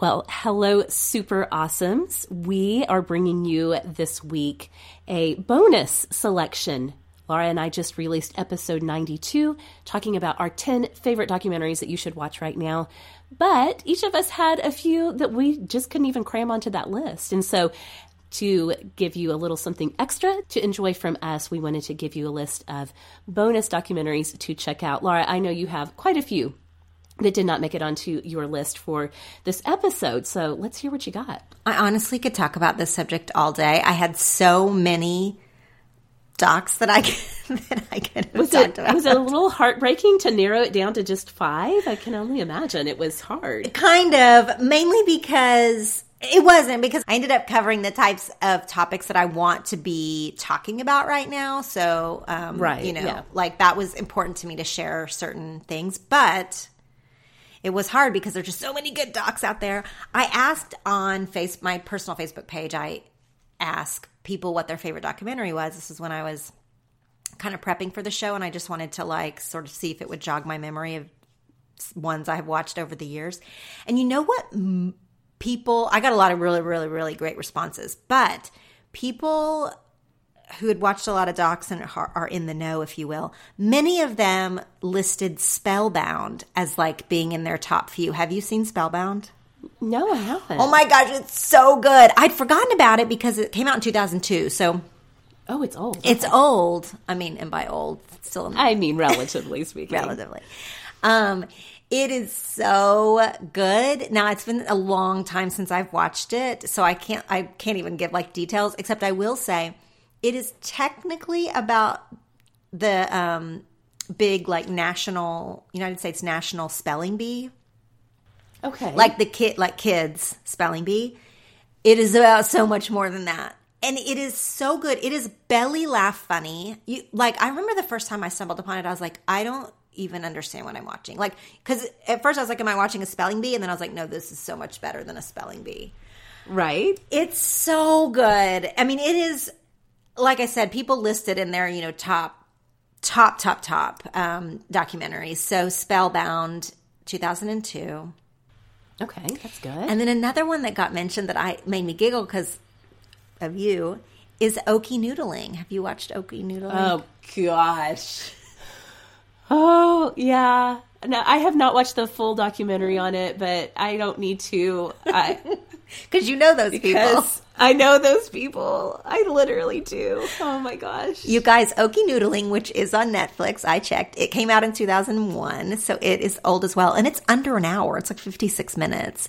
Well, hello, super awesomes. We are bringing you this week a bonus selection. Laura and I just released episode 92, talking about our 10 favorite documentaries that you should watch right now. But each of us had a few that we just couldn't even cram onto that list. And so, to give you a little something extra to enjoy from us, we wanted to give you a list of bonus documentaries to check out. Laura, I know you have quite a few that did not make it onto your list for this episode. So let's hear what you got. I honestly could talk about this subject all day. I had so many docs that I could, that I could have Was it about. was it a little heartbreaking to narrow it down to just five? I can only imagine it was hard. kind of mainly because it wasn't because I ended up covering the types of topics that I want to be talking about right now. So, um, Right, you know, yeah. like that was important to me to share certain things, but it was hard because there's just so many good docs out there. I asked on face my personal Facebook page. I ask people what their favorite documentary was. This is when I was kind of prepping for the show, and I just wanted to like sort of see if it would jog my memory of ones I've watched over the years. And you know what? M- People, I got a lot of really, really, really great responses, but people who had watched a lot of docs and are in the know, if you will, many of them listed Spellbound as like being in their top few. Have you seen Spellbound? No, I haven't. Oh my gosh, it's so good. I'd forgotten about it because it came out in 2002. So Oh, it's old. it's old. I mean, and by old, still in I mean, relatively speaking. relatively. Um, it is so good. Now it's been a long time since I've watched it, so I can't I can't even give like details. Except I will say, it is technically about the um, big like national United States national spelling bee, Okay. like the kid like kids spelling bee. It is about so much more than that. And it is so good. It is belly laugh funny. You like I remember the first time I stumbled upon it, I was like, I don't even understand what I'm watching. Like cuz at first I was like am I watching a spelling bee? And then I was like, no, this is so much better than a spelling bee. right. It's so good. I mean, it is like I said, people listed in their, you know, top top top top um documentaries. So Spellbound 2002. Okay, that's good. And then another one that got mentioned that I made me giggle because of you is Okie Noodling. Have you watched Okie Noodling? oh gosh. Oh yeah. No, I have not watched the full documentary on it, but I don't need to. Because you know those people. I know those people. I literally do. Oh my gosh. You guys, Okie Noodling, which is on Netflix, I checked. It came out in 2001, so it is old as well. And it's under an hour. It's like 56 minutes.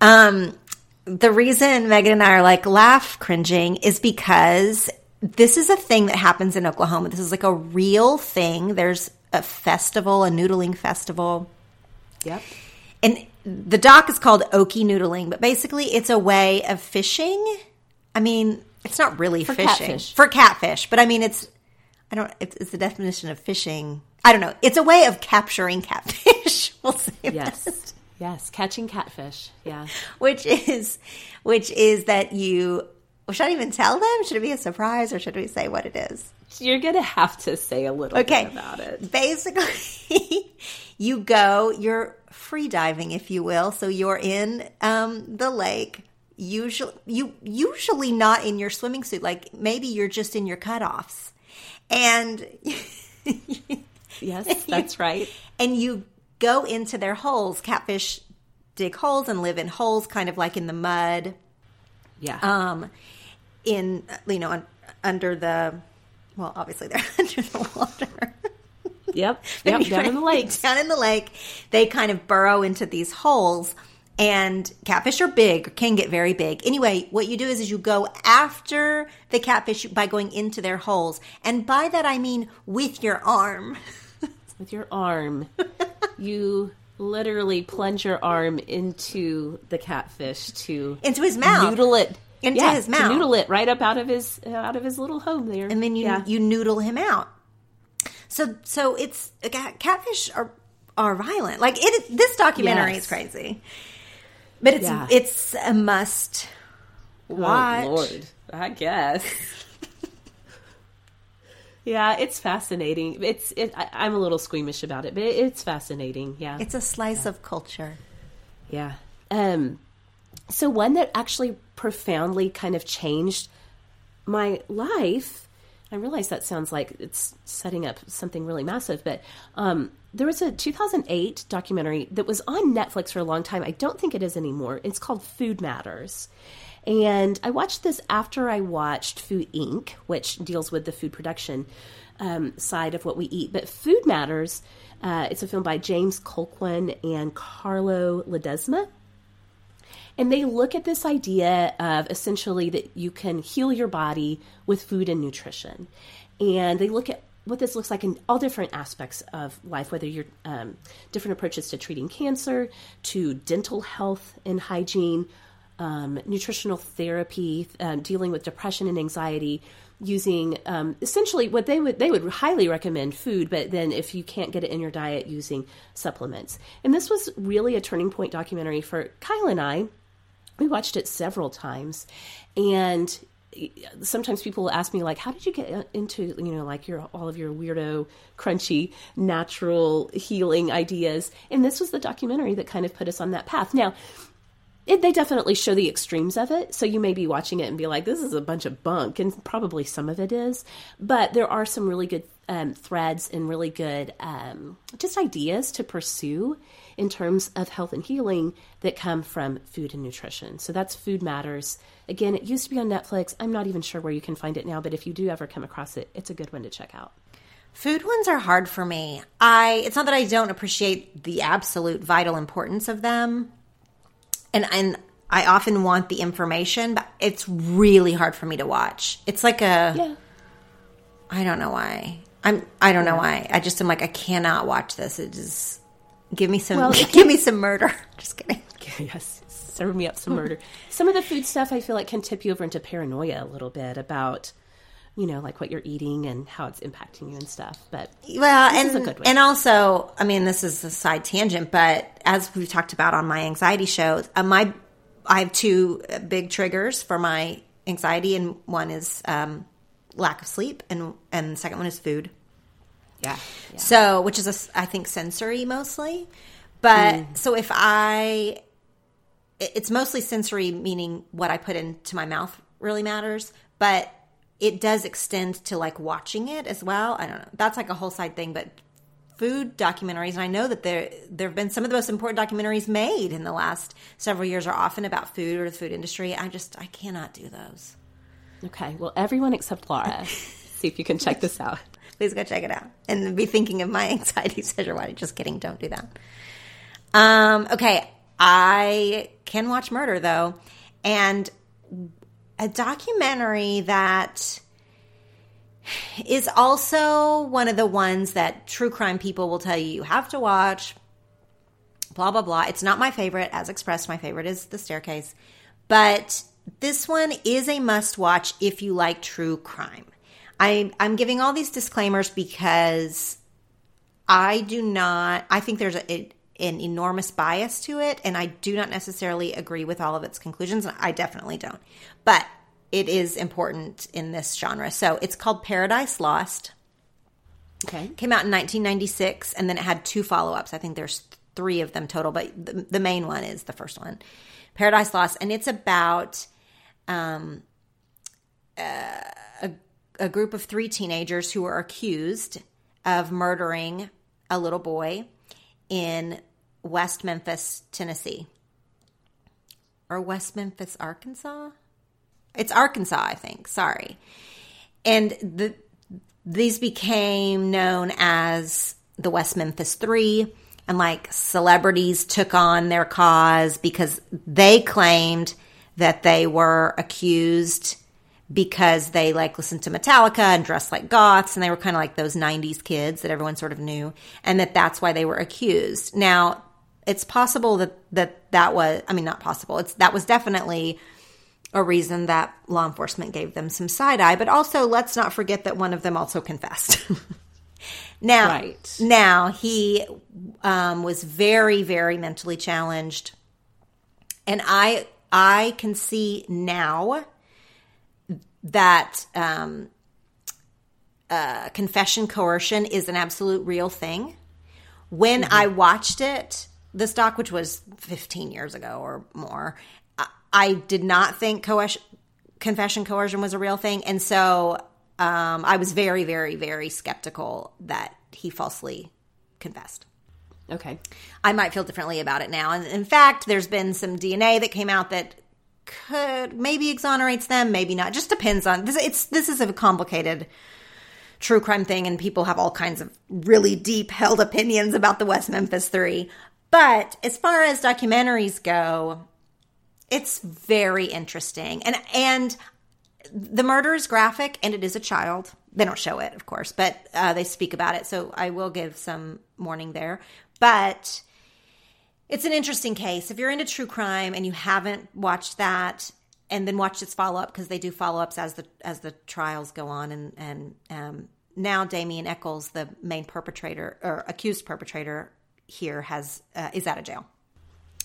Um, the reason Megan and I are like laugh cringing is because this is a thing that happens in Oklahoma. This is like a real thing. There's a festival, a noodling festival. Yep. and the doc is called Okie Noodling, but basically it's a way of fishing. I mean, it's not really fishing catfish. for catfish, but I mean, it's I don't. It's, it's the definition of fishing. I don't know. It's a way of capturing catfish. we'll say that. Yes. Yes. Catching catfish. Yeah. which is which is that you. Well, should I even tell them? Should it be a surprise, or should we say what it is? You're gonna have to say a little Okay. bit about it. Basically, you go, you're free diving, if you will. So you're in um, the lake. Usually, you usually not in your swimming suit. Like maybe you're just in your cutoffs, and Yes, that's right. and you go into their holes. Catfish dig holes and live in holes, kind of like in the mud. Yeah. Um, in you know un- under the well, obviously they're under the water. Yep. Yep. Down in the lake. Down in the lake, they kind of burrow into these holes. And catfish are big, can get very big. Anyway, what you do is, is you go after the catfish by going into their holes. And by that I mean with your arm. With your arm, you literally plunge your arm into the catfish to Into his mouth. noodle it Into Yeah, his mouth. noodle it right up out of his out of his little home there. and then you yeah. you noodle him out. So so it's catfish are are violent. Like it. This documentary Yes. is crazy, but it's Yeah. it's a must watch. Oh Lord, I guess. yeah, it's fascinating. It's it, I, I'm a little squeamish about it, but it, it's fascinating. Yeah, It's a slice of culture. yeah. Um, so one that actually profoundly kind of changed my life. I realize that sounds like it's setting up something really massive, but um, there was a 2008 documentary that was on Netflix for a long time. I don't think it is anymore. It's called Food Matters. And I watched this after I watched Food Inc., which deals with the food production um, side of what we eat. But Food Matters, uh, it's a film by James Colquhoun and Carlo Ledesma. And they look at this idea of essentially that you can heal your body with food and nutrition. And they look at what this looks like in all different aspects of life, whether you're um, different approaches to treating cancer, to dental health and hygiene, um, nutritional therapy, um, dealing with depression and anxiety, using um, essentially what they would they would highly recommend food, but then if you can't get it in your diet, using supplements. And this was really a turning point documentary for Kyle and I. We watched it several times, and sometimes people ask me like how did you get into you know like your all of your weirdo crunchy natural healing ideas? And this was the documentary that kind of put us on that path. Now it, they definitely show the extremes of it. So you may be watching it and be like, this is a bunch of bunk. And probably some of it is. But there are some really good um, threads and really good um, just ideas to pursue in terms of health and healing that come from food and nutrition. So that's Food Matters. Again, it used to be on Netflix. I'm not even sure where you can find it now, but if you do ever come across it, it's a good one to check out. Food ones are hard for me. I it's not that I don't appreciate the absolute vital importance of them, and and I often want the information, but it's really hard for me to watch. It's like a yeah. I don't know why. I'm I don't know why. I just am like I cannot watch this. It just give me some well, give me some murder. Just kidding. Yes. Serve me up some murder. some of the food stuff I feel like can tip you over into paranoia a little bit about you know, like what you're eating and how it's impacting you and stuff. But well, and and also, I mean, this is a side tangent, but as we've talked about on my anxiety show, uh, my I have two big triggers for my anxiety, and one is um, lack of sleep, and and the second one is food. Yeah. yeah. So, which is a, I think sensory mostly, but mm. so if I, it's mostly sensory, meaning what I put into my mouth really matters, but it does extend to like watching it as well. I don't know. That's like a whole side thing, but food documentaries, and I know that there there have been some of the most important documentaries made in the last several years are often about food or the food industry. I just I cannot do those. Okay, well, everyone except Laura, see if you can check this out. Please go check it out and be thinking of my anxiety Why? Just kidding, don't do that. Um, okay, I can watch murder though, and a documentary that is also one of the ones that true crime people will tell you you have to watch. Blah, blah, blah. It's not my favorite, as expressed. My favorite is The Staircase. But this one is a must watch if you like true crime. I, I'm giving all these disclaimers because I do not, I think there's a, an enormous bias to it, and I do not necessarily agree with all of its conclusions. I definitely don't. But it is important in this genre. So it's called Paradise Lost. Okay. Came out in 1996, and then it had two follow ups. I think there's three of them total, but the, the, main one is the first one Paradise Lost. And it's about um, uh, a, a group of three teenagers who are accused of murdering a little boy in West Memphis, Tennessee, or West Memphis, Arkansas. It's Arkansas, I think. Sorry. And the these became known as the West Memphis 3 and like celebrities took on their cause because they claimed that they were accused because they like listened to Metallica and dressed like goths and they were kind of like those 90s kids that everyone sort of knew and that that's why they were accused. Now, it's possible that that that was I mean not possible. It's that was definitely a reason that law enforcement gave them some side eye, but also let's not forget that one of them also confessed. now, right. now he um, was very, very mentally challenged, and I I can see now that um, uh, confession coercion is an absolute real thing. When mm-hmm. I watched it, this doc, which was 15 years ago or more, I did not think coercion, confession coercion was a real thing, and so um, I was very, very, very skeptical that he falsely confessed. Okay. I might feel differently about it now. And in fact, there's been some DNA that came out that could maybe exonerates them, maybe not. Just depends on this. It's this is a complicated true crime thing, and people have all kinds of really deep held opinions about the West Memphis Three. But as far as documentaries go, it's very interesting, and and the murder is graphic, and it is a child. They don't show it, of course, but uh, they speak about it. So I will give some warning there. But it's an interesting case. If you're into true crime and you haven't watched that and then watched its follow up because they do follow ups as the as the trials go on and and um, now Damien Echols, the main perpetrator or accused perpetrator here, has uh, is out of jail.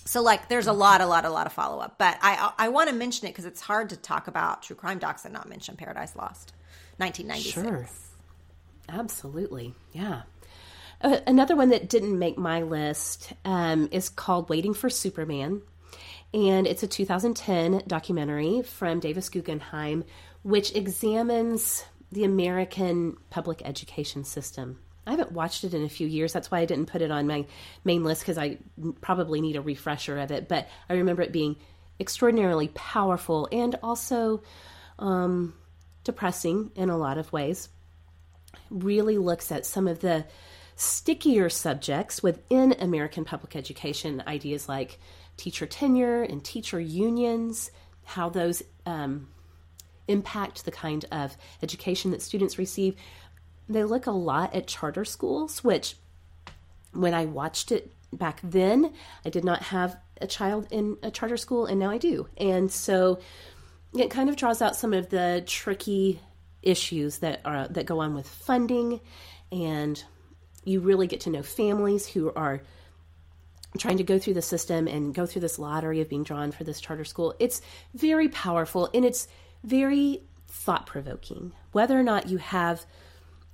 So like, there's a lot, a lot, a lot of follow up. But I I want to mention it because it's hard to talk about true crime docs and not mention Paradise Lost, 1996. Sure, absolutely, yeah. Uh, another one that didn't make my list um, is called Waiting for Superman. And it's a 2010 documentary from Davis Guggenheim, which examines the American public education system. I haven't watched it in a few years. That's why I didn't put it on my main list because I probably need a refresher of it. But I remember it being extraordinarily powerful and also um, depressing in a lot of ways. Really looks at some of the stickier subjects within American public education, ideas like teacher tenure and teacher unions, how those um, impact the kind of education that students receive. They look a lot at charter schools, which when I watched it back then, I did not have a child in a charter school, and now I do. And so it kind of draws out some of the tricky issues that are that go on with funding and you really get to know families who are trying to go through the system and go through this lottery of being drawn for this charter school. It's very powerful and it's very thought provoking. Whether or not you have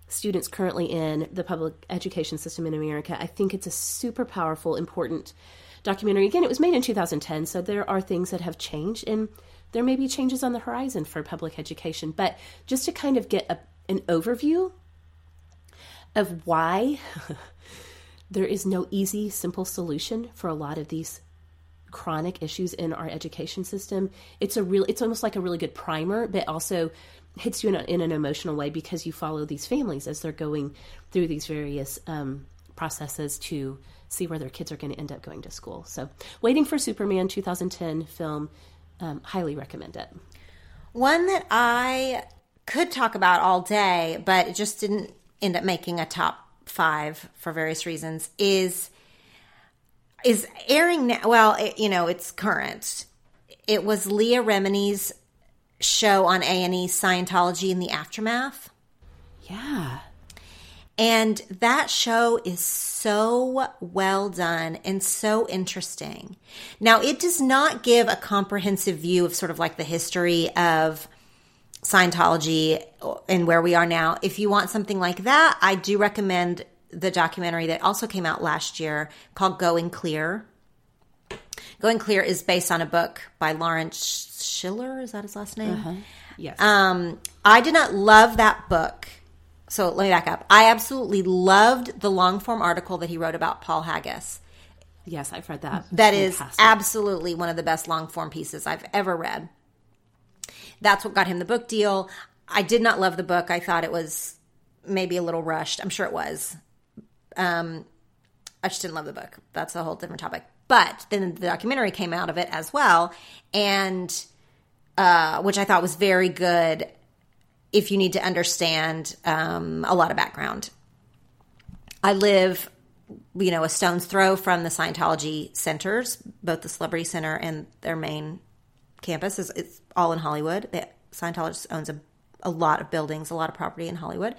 students currently in the public education system in America, I think it's a super powerful, important documentary. Again, it was made in 2010, so there are things that have changed and there may be changes on the horizon for public education. But just to kind of get a, an overview of why there is no easy, simple solution for a lot of these chronic issues in our education system. It's a real it's almost like a really good primer, but also hits you in, a, in an emotional way because you follow these families as they're going through these various um, processes to see where their kids are going to end up going to school. So, Waiting for Superman 2010 film, um, highly recommend it. One that I could talk about all day, but it just didn't end up making a top five for various reasons is is airing now well it, you know it's current it was leah remini's show on a&e scientology in the aftermath yeah and that show is so well done and so interesting. Now, it does not give a comprehensive view of sort of like the history of Scientology and where we are now. If you want something like that, I do recommend the documentary that also came out last year called Going Clear. Going Clear is based on a book by Lawrence Schiller. Is that his last name? Uh-huh. Yes. Um, I did not love that book. So let me back up. I absolutely loved the long form article that he wrote about Paul Haggis. Yes, I've read that. That is absolutely one of the best long form pieces I've ever read. That's what got him the book deal. I did not love the book. I thought it was maybe a little rushed. I'm sure it was. Um, I just didn't love the book. That's a whole different topic. But then the documentary came out of it as well, and uh, which I thought was very good if you need to understand um, a lot of background. I live, you know, a stone's throw from the Scientology centers, both the Celebrity Center and their main campus is it's all in Hollywood. They, Scientologist owns a, a lot of buildings, a lot of property in Hollywood.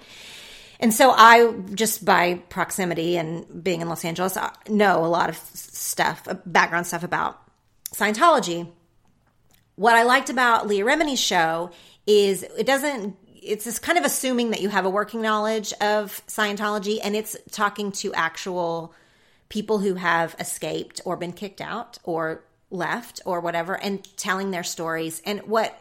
And so I just by proximity and being in Los Angeles I know a lot of stuff, uh, background stuff about Scientology. What I liked about Leah Remini's show is it doesn't it's just kind of assuming that you have a working knowledge of Scientology and it's talking to actual people who have escaped or been kicked out or left or whatever and telling their stories and what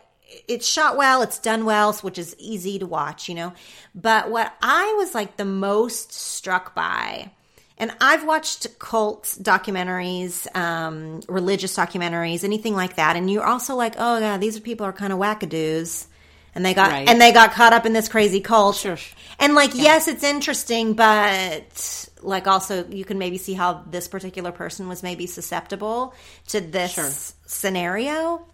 it's shot well, it's done well, which is easy to watch, you know. But what I was like the most struck by, and I've watched cult documentaries, um, religious documentaries, anything like that, and you're also like, oh yeah, these are people are kind of wackadoos, and they got Right. and they got caught up in this crazy cult, Sure. and like yes, it's interesting, but like also you can maybe see how this particular person was maybe susceptible to this Sure. scenario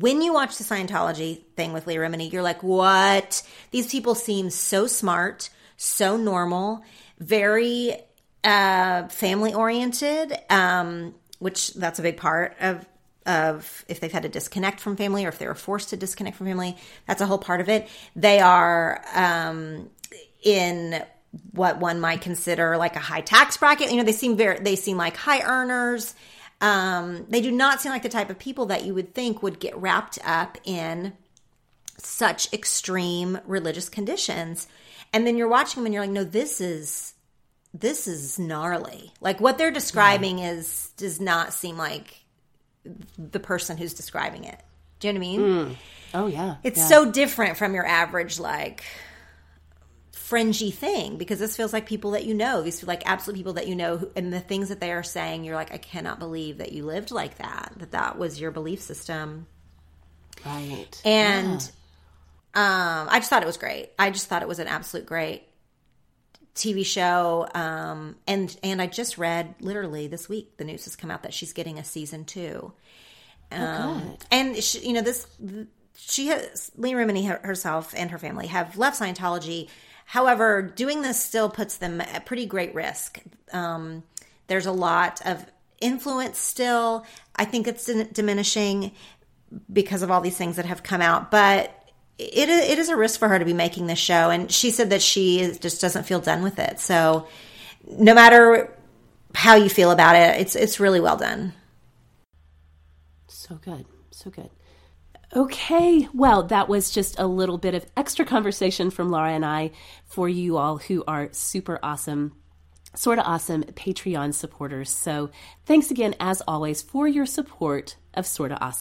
when you watch the Scientology thing with Leah Remini, you're like, what? These people seem so smart, so normal, very uh, family oriented, um, which that's a big part of of if they've had to disconnect from family or if they were forced to disconnect from family. That's a whole part of it. They are um, in what one might consider like a high tax bracket. You know, they seem very they seem like high earners. Um, they do not seem like the type of people that you would think would get wrapped up in such extreme religious conditions. And then you're watching them and you're like, no, this is this is gnarly. Like what they're describing is does not seem like the person who's describing it. Do you know what I mean? Oh yeah. It's yeah. so different from your average like fringy thing because this feels like people that you know. These feel like absolute people that you know, who, and the things that they are saying, you're like, I cannot believe that you lived like that. That that was your belief system. right. And um, I just thought it was great. I just thought it was an absolute great TV show. Um, and and I just read literally this week the news has come out that she's getting a season two. Um, good. and she, you know this she has Leah Remini herself and her family have left Scientology. However, doing this still puts them at pretty great risk. Um, there's a lot of influence still. I think it's diminishing because of all these things that have come out, but it it is a risk for her to be making this show. And she said that she is- just doesn't feel done with it. So, no matter how you feel about it, it's it's really well done. So good. So good. Okay, well, that was just a little bit of extra conversation from Laura and I for you all who are super awesome, sort of awesome Patreon supporters. So thanks again, as always, for your support of Sorta Awesome.